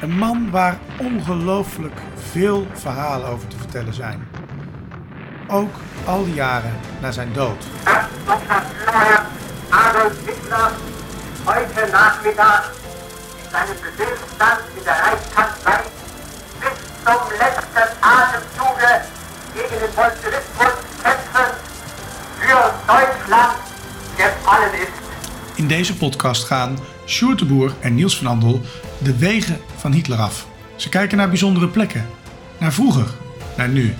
Een man waar ongelooflijk veel verhalen over te vertellen zijn. Ook al die jaren na zijn dood. Herr Adolf Hitler heute Nachmittag seinen Befehlsstand in der Reichskanzlei bis zum letzten Atemzuge gegen den Bolschewismus kämpfen für Deutschland gefallen ist. In deze podcast gaan Sjoerd en Niels van Andel de wegen van Hitler af. Ze kijken naar bijzondere plekken, naar vroeger, naar nu.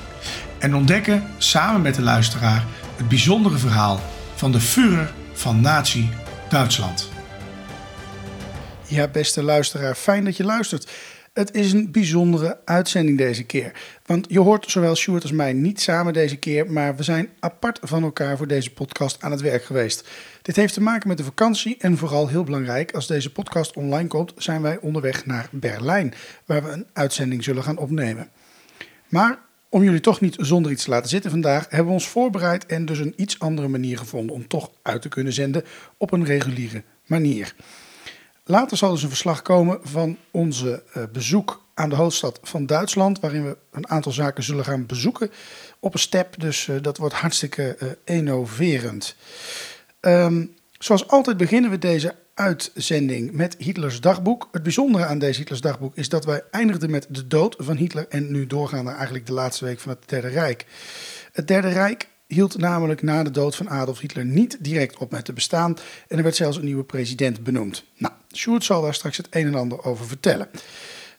En ontdekken samen met de luisteraar het bijzondere verhaal van de Führer van Nazi Duitsland. Ja, beste luisteraar, fijn dat je luistert. Het is een bijzondere uitzending deze keer. Want je hoort zowel Sjoerd als mij niet samen deze keer, maar we zijn apart van elkaar voor deze podcast aan het werk geweest. Dit heeft te maken met de vakantie en vooral heel belangrijk, als deze podcast online komt, zijn wij onderweg naar Berlijn, waar we een uitzending zullen gaan opnemen. Maar om jullie toch niet zonder iets te laten zitten vandaag, hebben we ons voorbereid en dus een iets andere manier gevonden om toch uit te kunnen zenden op een reguliere manier. Later zal dus een verslag komen van onze uh, bezoek aan de hoofdstad van Duitsland, waarin we een aantal zaken zullen gaan bezoeken op een step. Dus uh, dat wordt hartstikke uh, innoverend. Um, zoals altijd beginnen we deze uitzending met Hitlers dagboek. Het bijzondere aan deze Hitlers dagboek is dat wij eindigden met de dood van Hitler en nu doorgaan naar eigenlijk de laatste week van het Derde Rijk. Het Derde Rijk hield namelijk na de dood van Adolf Hitler niet direct op met te bestaan en er werd zelfs een nieuwe president benoemd. Nou, Sjoerd zal daar straks het een en ander over vertellen.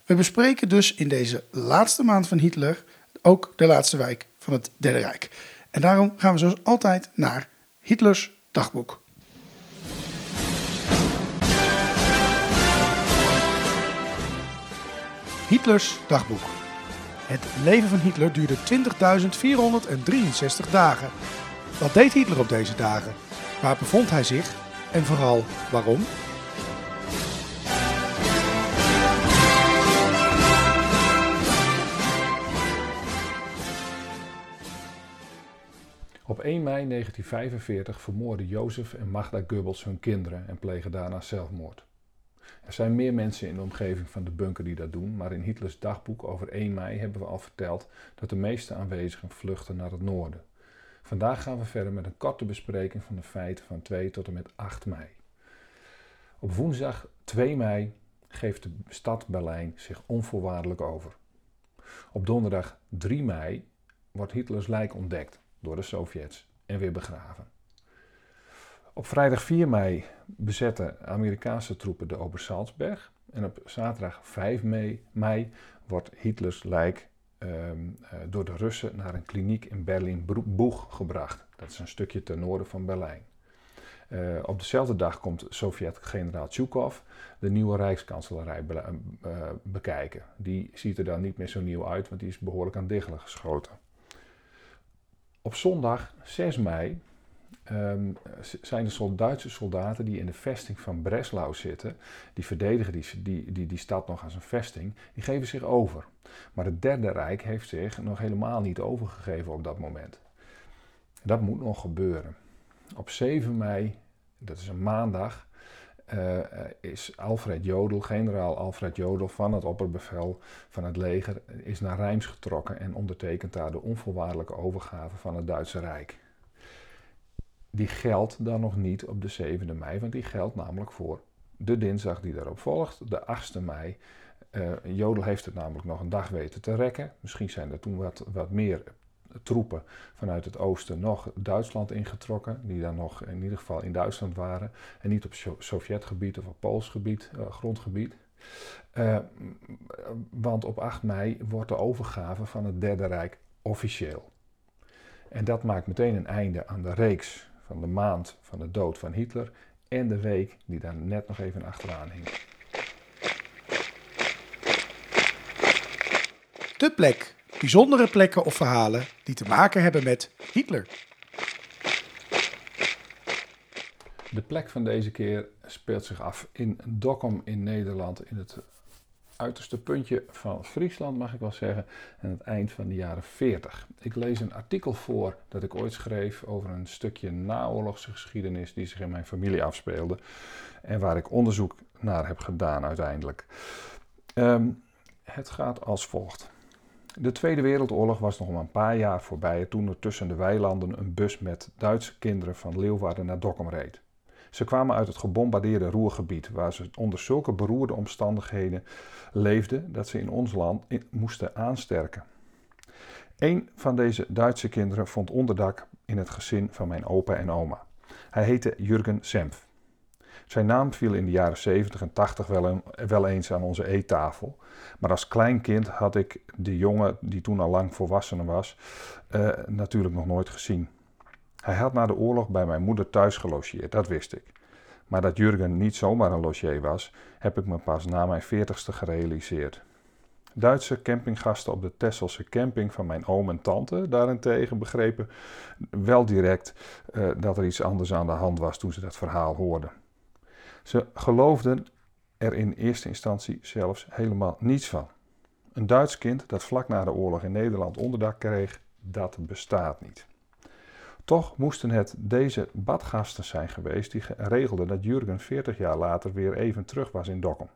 We bespreken dus in deze laatste maand van Hitler ook de laatste wijk van het Derde Rijk. En daarom gaan we zoals altijd naar Hitlers dagboek. Hitlers dagboek. Het leven van Hitler duurde 20.463 dagen. Wat deed Hitler op deze dagen? Waar bevond hij zich? En vooral waarom? Op 1 mei 1945 vermoorden Jozef en Magda Goebbels hun kinderen en plegen daarna zelfmoord. Er zijn meer mensen in de omgeving van de bunker die dat doen, maar in Hitlers dagboek over 1 mei hebben we al verteld dat de meeste aanwezigen vluchten naar het noorden. Vandaag gaan we verder met een korte bespreking van de feiten van 2 tot en met 8 mei. Op woensdag 2 mei geeft de stad Berlijn zich onvoorwaardelijk over. Op donderdag 3 mei wordt Hitlers lijk ontdekt door de Sovjets en weer begraven. Op vrijdag 4 mei bezetten Amerikaanse troepen de Obersalzberg. En op zaterdag 5 mei, wordt Hitlers lijk um, uh, door de Russen naar een kliniek in Berlin-Boeg gebracht. Dat is een stukje ten noorden van Berlijn. Uh, op dezelfde dag komt Sovjet-generaal de nieuwe Rijkskanselarij be uh, bekijken. Die ziet er dan niet meer zo nieuw uit, want die is behoorlijk aan diggelen geschoten. Op zondag 6 mei um, zijn sol Duitse soldaten die in de vesting van Breslau zitten. Die verdedigen die, die, die, stad nog als een vesting. Die geven zich over. Maar het Derde Rijk heeft zich nog helemaal niet overgegeven op dat moment. Dat moet nog gebeuren. Op 7 mei, dat is een maandag, uh, is Alfred Jodl, generaal Alfred Jodl van het opperbevel van het leger, is naar Rijms getrokken en ondertekent daar de onvoorwaardelijke overgave van het Duitse Rijk. Die geldt dan nog niet op de 7e mei, want die geldt namelijk voor de dinsdag die daarop volgt, de 8e mei. Uh, Jodl heeft het namelijk nog een dag weten te rekken. Misschien zijn er toen wat, wat meer troepen vanuit het oosten nog Duitsland ingetrokken, die dan nog in ieder geval in Duitsland waren en niet op Sovjetgebied of op Pools gebied, uh, grondgebied. Uh, want op 8 mei wordt de overgave van het Derde Rijk officieel. En dat maakt meteen een einde aan de reeks van de maand van de dood van Hitler en de week die daar net nog even achteraan hing. De plek. Bijzondere plekken of verhalen die te maken hebben met Hitler. De plek van deze keer speelt zich af in Dokkum in Nederland, in het uiterste puntje van Friesland mag ik wel zeggen, aan het eind van de jaren 40. Ik lees een artikel voor dat ik ooit schreef over een stukje naoorlogse geschiedenis die zich in mijn familie afspeelde en waar ik onderzoek naar heb gedaan uiteindelijk. Ehm, het gaat als volgt. De Tweede Wereldoorlog was nog maar een paar jaar voorbij toen er tussen de weilanden een bus met Duitse kinderen van Leeuwarden naar Dokkum reed. Ze kwamen uit het gebombardeerde Roergebied, waar ze onder zulke beroerde omstandigheden leefden dat ze in ons land moesten aansterken. Een van deze Duitse kinderen vond onderdak in het gezin van mijn opa en oma. Hij heette Jurgen Senf. Zijn naam viel in de jaren 70 en 80 wel, wel eens aan onze eettafel. Maar als klein kind had ik de jongen, die toen al lang volwassen was, uh, natuurlijk nog nooit gezien. Hij had na de oorlog bij mijn moeder thuis gelogeerd, dat wist ik. Maar dat Jurgen niet zomaar een logier was, heb ik me pas na mijn veertigste gerealiseerd. Duitse campinggasten op de Tesselse camping van mijn oom en tante daarentegen begrepen wel direct uh, dat er iets anders aan de hand was toen ze dat verhaal hoorden. Ze geloofden er in eerste instantie zelfs helemaal niets van. Een Duits kind dat vlak na de oorlog in Nederland onderdak kreeg, dat bestaat niet. Toch moesten het deze badgasten zijn geweest die regelden dat Jurgen 40 jaar later weer even terug was in Dokkum.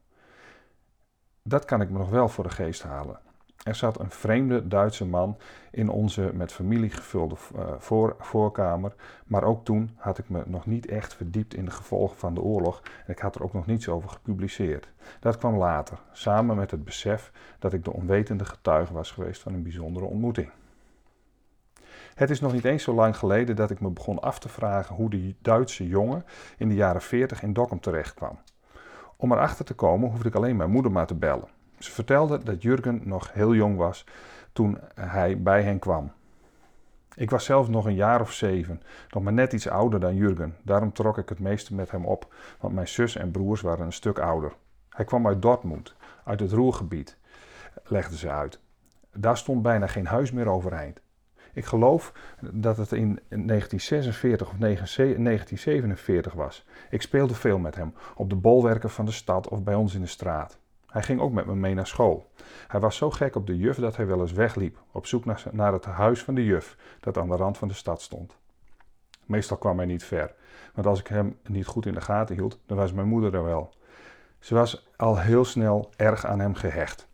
Dat kan ik me nog wel voor de geest halen. Er zat een vreemde Duitse man in onze met familie gevulde voor, voorkamer, maar ook toen had ik me nog niet echt verdiept in de gevolgen van de oorlog en ik had er ook nog niets over gepubliceerd. Dat kwam later, samen met het besef dat ik de onwetende getuige was geweest van een bijzondere ontmoeting. Het is nog niet eens zo lang geleden dat ik me begon af te vragen hoe die Duitse jongen in de jaren 40 in Dokkum terecht kwam. Om erachter te komen hoefde ik alleen mijn moeder maar te bellen. Ze vertelde dat Jurgen nog heel jong was toen hij bij hen kwam. Ik was zelf nog een jaar of zeven, nog maar net iets ouder dan Jurgen. Daarom trok ik het meeste met hem op, want mijn zus en broers waren een stuk ouder. Hij kwam uit Dortmund, uit het Roergebied, legde ze uit. Daar stond bijna geen huis meer overeind. Ik geloof dat het in 1946 of 1947 was. Ik speelde veel met hem, op de bolwerken van de stad of bij ons in de straat. Hij ging ook met me mee naar school. Hij was zo gek op de juf dat hij wel eens wegliep, op zoek naar, het huis van de juf, dat aan de rand van de stad stond. Meestal kwam hij niet ver, want als ik hem niet goed in de gaten hield, dan was mijn moeder er wel. Ze was al heel snel erg aan hem gehecht.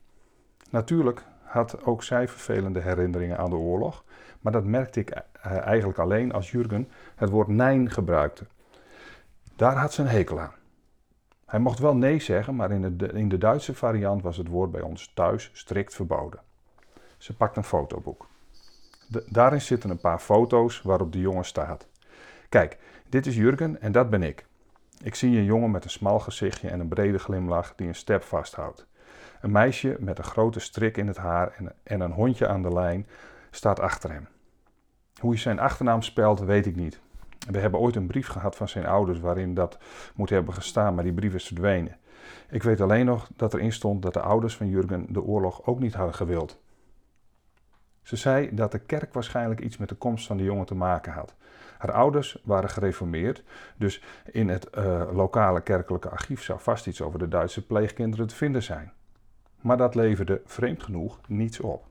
Natuurlijk had ook zij vervelende herinneringen aan de oorlog, maar dat merkte ik eh, eigenlijk alleen als Jurgen het woord nein gebruikte. Daar had ze een hekel aan. Hij mocht wel nee zeggen, maar in de, in de Duitse variant was het woord bij ons thuis strikt verboden. Ze pakt een fotoboek. daarin zitten een paar foto's waarop de jongen staat. Kijk, dit is Jurgen en dat ben ik. Ik zie een jongen met een smal gezichtje en een brede glimlach die een step vasthoudt. Een meisje met een grote strik in het haar en, en een hondje aan de lijn staat achter hem. Hoe hij zijn achternaam spelt, weet ik niet. We hebben ooit een brief gehad van zijn ouders waarin dat moet hebben gestaan, maar die brief is verdwenen. Ik weet alleen nog dat erin stond dat de ouders van Jurgen de oorlog ook niet hadden gewild. Ze zei dat de kerk waarschijnlijk iets met de komst van de jongen te maken had. Haar ouders waren gereformeerd, dus in het uh, lokale kerkelijke archief zou vast iets over de Duitse pleegkinderen te vinden zijn. Maar dat leverde vreemd genoeg niets op.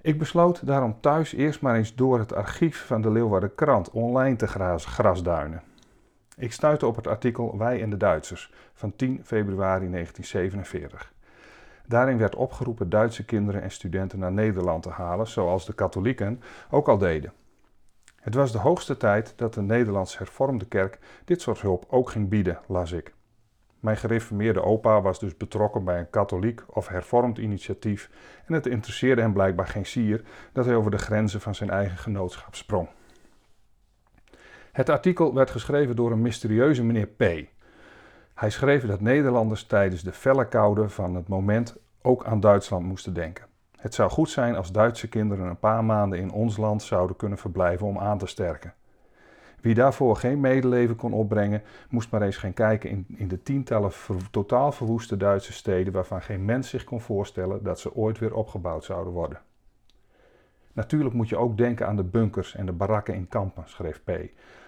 Ik besloot daarom thuis eerst maar eens door het archief van de Leeuwarden Krant online te grasduinen. Ik stuitte op het artikel Wij en de Duitsers van 10 februari 1947. Daarin werd opgeroepen Duitse kinderen en studenten naar Nederland te halen, zoals de katholieken ook al deden. Het was de hoogste tijd dat de Nederlands hervormde kerk dit soort hulp ook ging bieden, las ik. Mijn gereformeerde opa was dus betrokken bij een katholiek of hervormd initiatief en het interesseerde hem blijkbaar geen sier dat hij over de grenzen van zijn eigen genootschap sprong. Het artikel werd geschreven door een mysterieuze meneer P. Hij schreef dat Nederlanders tijdens de felle koude van het moment ook aan Duitsland moesten denken. Het zou goed zijn als Duitse kinderen een paar maanden in ons land zouden kunnen verblijven om aan te sterken. Wie daarvoor geen medeleven kon opbrengen, moest maar eens gaan kijken in, in de tientallen totaal verwoeste Duitse steden waarvan geen mens zich kon voorstellen dat ze ooit weer opgebouwd zouden worden. Natuurlijk moet je ook denken aan de bunkers en de barakken in kampen, schreef P.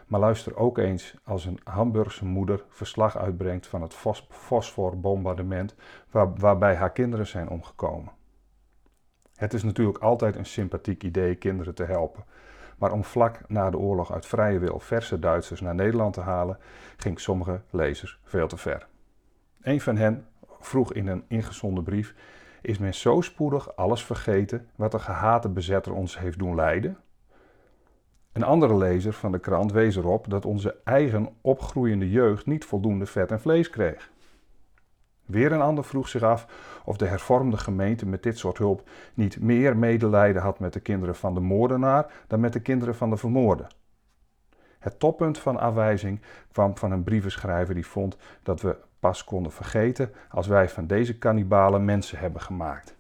Maar luister ook eens als een Hamburgse moeder verslag uitbrengt van het fosforbombardement waar, waarbij haar kinderen zijn omgekomen. Het is natuurlijk altijd een sympathiek idee kinderen te helpen. Maar om vlak na de oorlog uit vrije wil verse Duitsers naar Nederland te halen, ging sommige lezers veel te ver. Een van hen vroeg in een ingezonden brief: Is men zo spoedig alles vergeten wat de gehate bezetter ons heeft doen lijden? Een andere lezer van de krant wees erop dat onze eigen opgroeiende jeugd niet voldoende vet en vlees kreeg. Weer een ander vroeg zich af of de hervormde gemeente met dit soort hulp niet meer medelijden had met de kinderen van de moordenaar dan met de kinderen van de vermoorde. Het toppunt van afwijzing kwam van een brievenschrijver die vond dat we pas konden vergeten als wij van deze kannibalen mensen hebben gemaakt.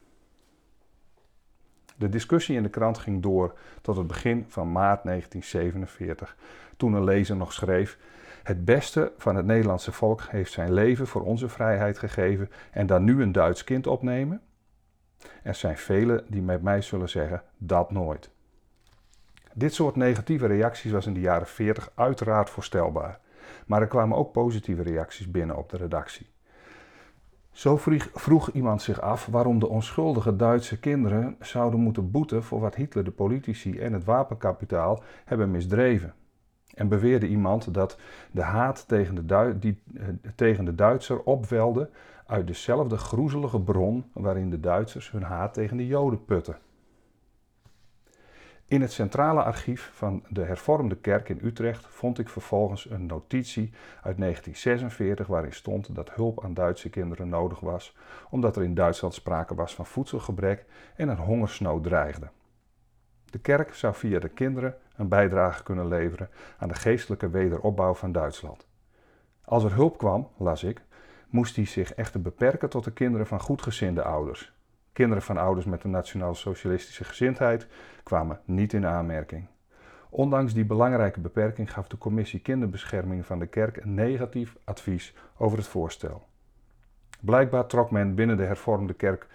De discussie in de krant ging door tot het begin van maart 1947, toen een lezer nog schreef: Het beste van het Nederlandse volk heeft zijn leven voor onze vrijheid gegeven en dan nu een Duits kind opnemen? Er zijn velen die met mij zullen zeggen: dat nooit. Dit soort negatieve reacties was in de jaren 40 uiteraard voorstelbaar, maar er kwamen ook positieve reacties binnen op de redactie. Zo vroeg, iemand zich af waarom de onschuldige Duitse kinderen zouden moeten boeten voor wat Hitler, de politici en het wapenkapitaal hebben misdreven. En beweerde iemand dat de haat tegen de, die, eh, tegen de Duitser opwelde uit dezelfde groezelige bron waarin de Duitsers hun haat tegen de Joden putten. In het centrale archief van de hervormde kerk in Utrecht vond ik vervolgens een notitie uit 1946 waarin stond dat hulp aan Duitse kinderen nodig was, omdat er in Duitsland sprake was van voedselgebrek en een hongersnood dreigde. De kerk zou via de kinderen een bijdrage kunnen leveren aan de geestelijke wederopbouw van Duitsland. Als er hulp kwam, las ik, moest die zich echter beperken tot de kinderen van goedgezinde ouders, Kinderen van ouders met een nationaal-socialistische gezindheid kwamen niet in aanmerking. Ondanks die belangrijke beperking gaf de commissie Kinderbescherming van de kerk een negatief advies over het voorstel. Blijkbaar trok men binnen de hervormde kerk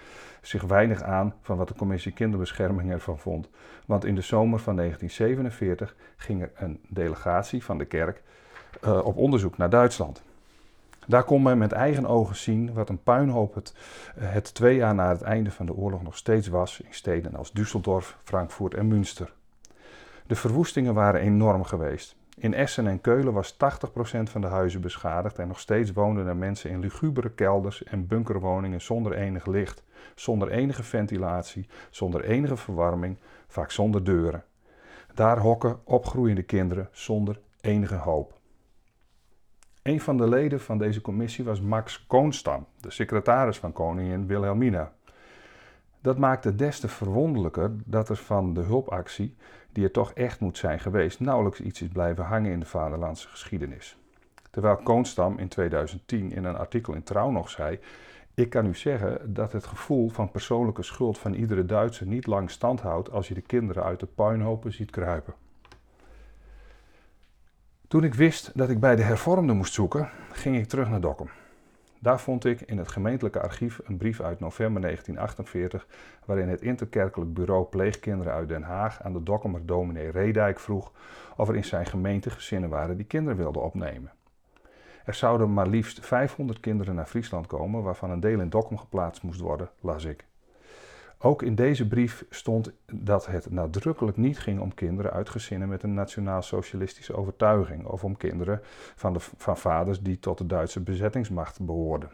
zich weinig aan van wat de commissie Kinderbescherming ervan vond, want in de zomer van 1947 ging er een delegatie van de kerk uh, op onderzoek naar Duitsland. Daar kon men met eigen ogen zien wat een puinhoop het, eh, het twee jaar na het einde van de oorlog nog steeds was in steden als Düsseldorf, Frankfurt en Münster. De verwoestingen waren enorm geweest. In Essen en Keulen was 80% van de huizen beschadigd en nog steeds woonden er mensen in lugubere kelders en bunkerwoningen zonder enig licht, zonder enige ventilatie, zonder enige verwarming, vaak zonder deuren. Daar hokken opgroeiende kinderen zonder enige hoop. Een van de leden van deze commissie was Max Koonstam, de secretaris van koningin Wilhelmina. Dat maakte het des te verwonderlijker dat er van de hulpactie, die er toch echt moet zijn geweest, nauwelijks iets is blijven hangen in de vaderlandse geschiedenis. Terwijl Koonstam in 2010 in een artikel in Trouw nog zei: Ik kan u zeggen dat het gevoel van persoonlijke schuld van iedere Duitser niet lang stand houdt als je de kinderen uit de puinhopen ziet kruipen. Toen ik wist dat ik bij de hervormden moest zoeken, ging ik terug naar Dokkum. Daar vond ik in het gemeentelijke archief een brief uit november 1948, waarin het interkerkelijk bureau pleegkinderen uit Den Haag aan de Dokkumer dominee Redijk vroeg of er in zijn gemeente gezinnen waren die kinderen wilden opnemen. Er zouden maar liefst 500 kinderen naar Friesland komen, waarvan een deel in Dokkum geplaatst moest worden, las ik. Ook in deze brief stond dat het nadrukkelijk niet ging om kinderen uit gezinnen met een nationaal-socialistische overtuiging of om kinderen van, de, van vaders die tot de Duitse bezettingsmacht behoorden.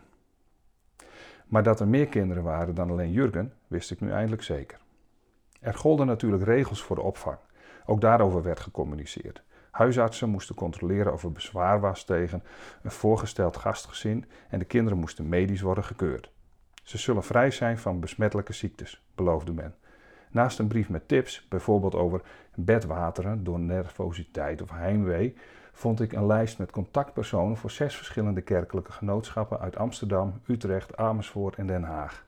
Maar dat er meer kinderen waren dan alleen Jurgen, wist ik nu eindelijk zeker. Er golden natuurlijk regels voor de opvang. Ook daarover werd gecommuniceerd. Huisartsen moesten controleren of er bezwaar was tegen een voorgesteld gastgezin en de kinderen moesten medisch worden gekeurd. Ze zullen vrij zijn van besmettelijke ziektes, beloofde men. Naast een brief met tips, bijvoorbeeld over bedwateren door nervositeit of heimwee, vond ik een lijst met contactpersonen voor zes verschillende kerkelijke genootschappen uit Amsterdam, Utrecht, Amersfoort en Den Haag.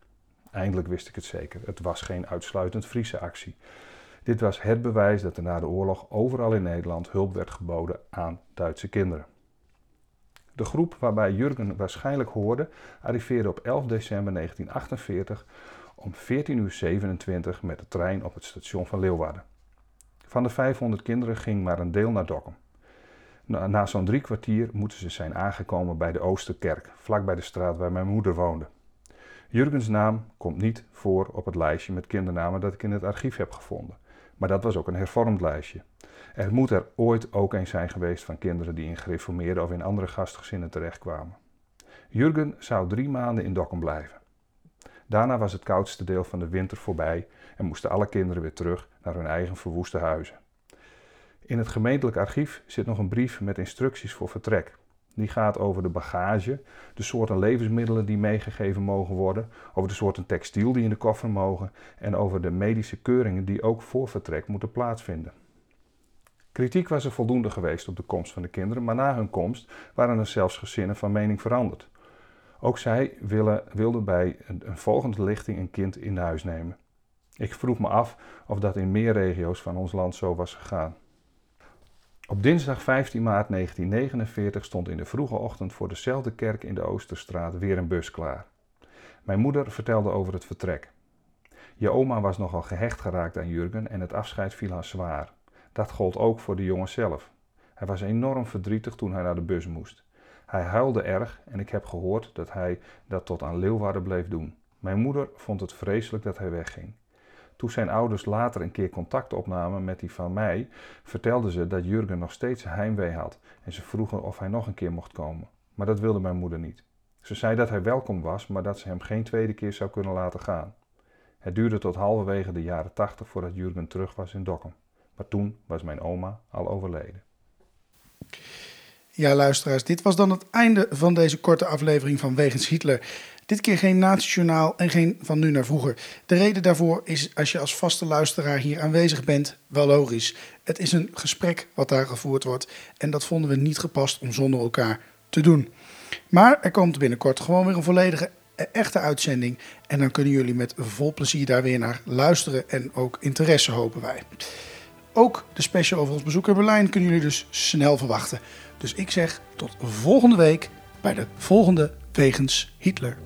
Eindelijk wist ik het zeker. Het was geen uitsluitend Friese actie. Dit was het bewijs dat er na de oorlog overal in Nederland hulp werd geboden aan Duitse kinderen. De groep waarbij Jurgen waarschijnlijk hoorde arriveerde op 11 december 1948 om 14.27 uur met de trein op het station van Leeuwarden. Van de 500 kinderen ging maar een deel naar Dokkum. Na, zo'n drie kwartier moeten ze zijn aangekomen bij de Oosterkerk, vlak bij de straat waar mijn moeder woonde. Jurgens naam komt niet voor op het lijstje met kindernamen dat ik in het archief heb gevonden. Maar dat was ook een hervormd lijstje. Er moet er ooit ook een zijn geweest van kinderen die in gereformeerde of in andere gastgezinnen terechtkwamen. Jurgen zou drie maanden in Dokkum blijven. Daarna was het koudste deel van de winter voorbij en moesten alle kinderen weer terug naar hun eigen verwoeste huizen. In het gemeentelijk archief zit nog een brief met instructies voor vertrek. Die gaat over de bagage, de soorten levensmiddelen die meegegeven mogen worden, over de soorten textiel die in de koffer mogen en over de medische keuringen die ook voor vertrek moeten plaatsvinden. Kritiek was er voldoende geweest op de komst van de kinderen, maar na hun komst waren er zelfs gezinnen van mening veranderd. Ook zij willen, wilden bij een, een volgende lichting een kind in huis nemen. Ik vroeg me af of dat in meer regio's van ons land zo was gegaan. Op dinsdag 15 maart 1949 stond in de vroege ochtend voor dezelfde kerk in de Oosterstraat weer een bus klaar. Mijn moeder vertelde over het vertrek. Je oma was nogal gehecht geraakt aan Jurgen en het afscheid viel haar zwaar. Dat gold ook voor de jongen zelf. Hij was enorm verdrietig toen hij naar de bus moest. Hij huilde erg en ik heb gehoord dat hij dat tot aan Leeuwarden bleef doen. Mijn moeder vond het vreselijk dat hij wegging. Toen zijn ouders later een keer contact opnamen met die van mij, vertelden ze dat Jurgen nog steeds heimwee had en ze vroegen of hij nog een keer mocht komen. Maar dat wilde mijn moeder niet. Ze zei dat hij welkom was, maar dat ze hem geen tweede keer zou kunnen laten gaan. Het duurde tot halverwege de jaren tachtig voordat Jurgen terug was in Dokkum. Maar toen was mijn oma al overleden. Ja, luisteraars, dit was dan het einde van deze korte aflevering van Wegens Hitler. Dit keer geen nationaal en geen van nu naar vroeger. De reden daarvoor is, als je als vaste luisteraar hier aanwezig bent, wel logisch. Het is een gesprek wat daar gevoerd wordt en dat vonden we niet gepast om zonder elkaar te doen. Maar er komt binnenkort gewoon weer een volledige e-, echte uitzending. En dan kunnen jullie met vol plezier daar weer naar luisteren en ook interesse hopen wij. Ook de special over ons bezoek in Berlijn kunnen jullie dus snel verwachten. Dus ik zeg tot volgende week bij de volgende Wegens Hitler.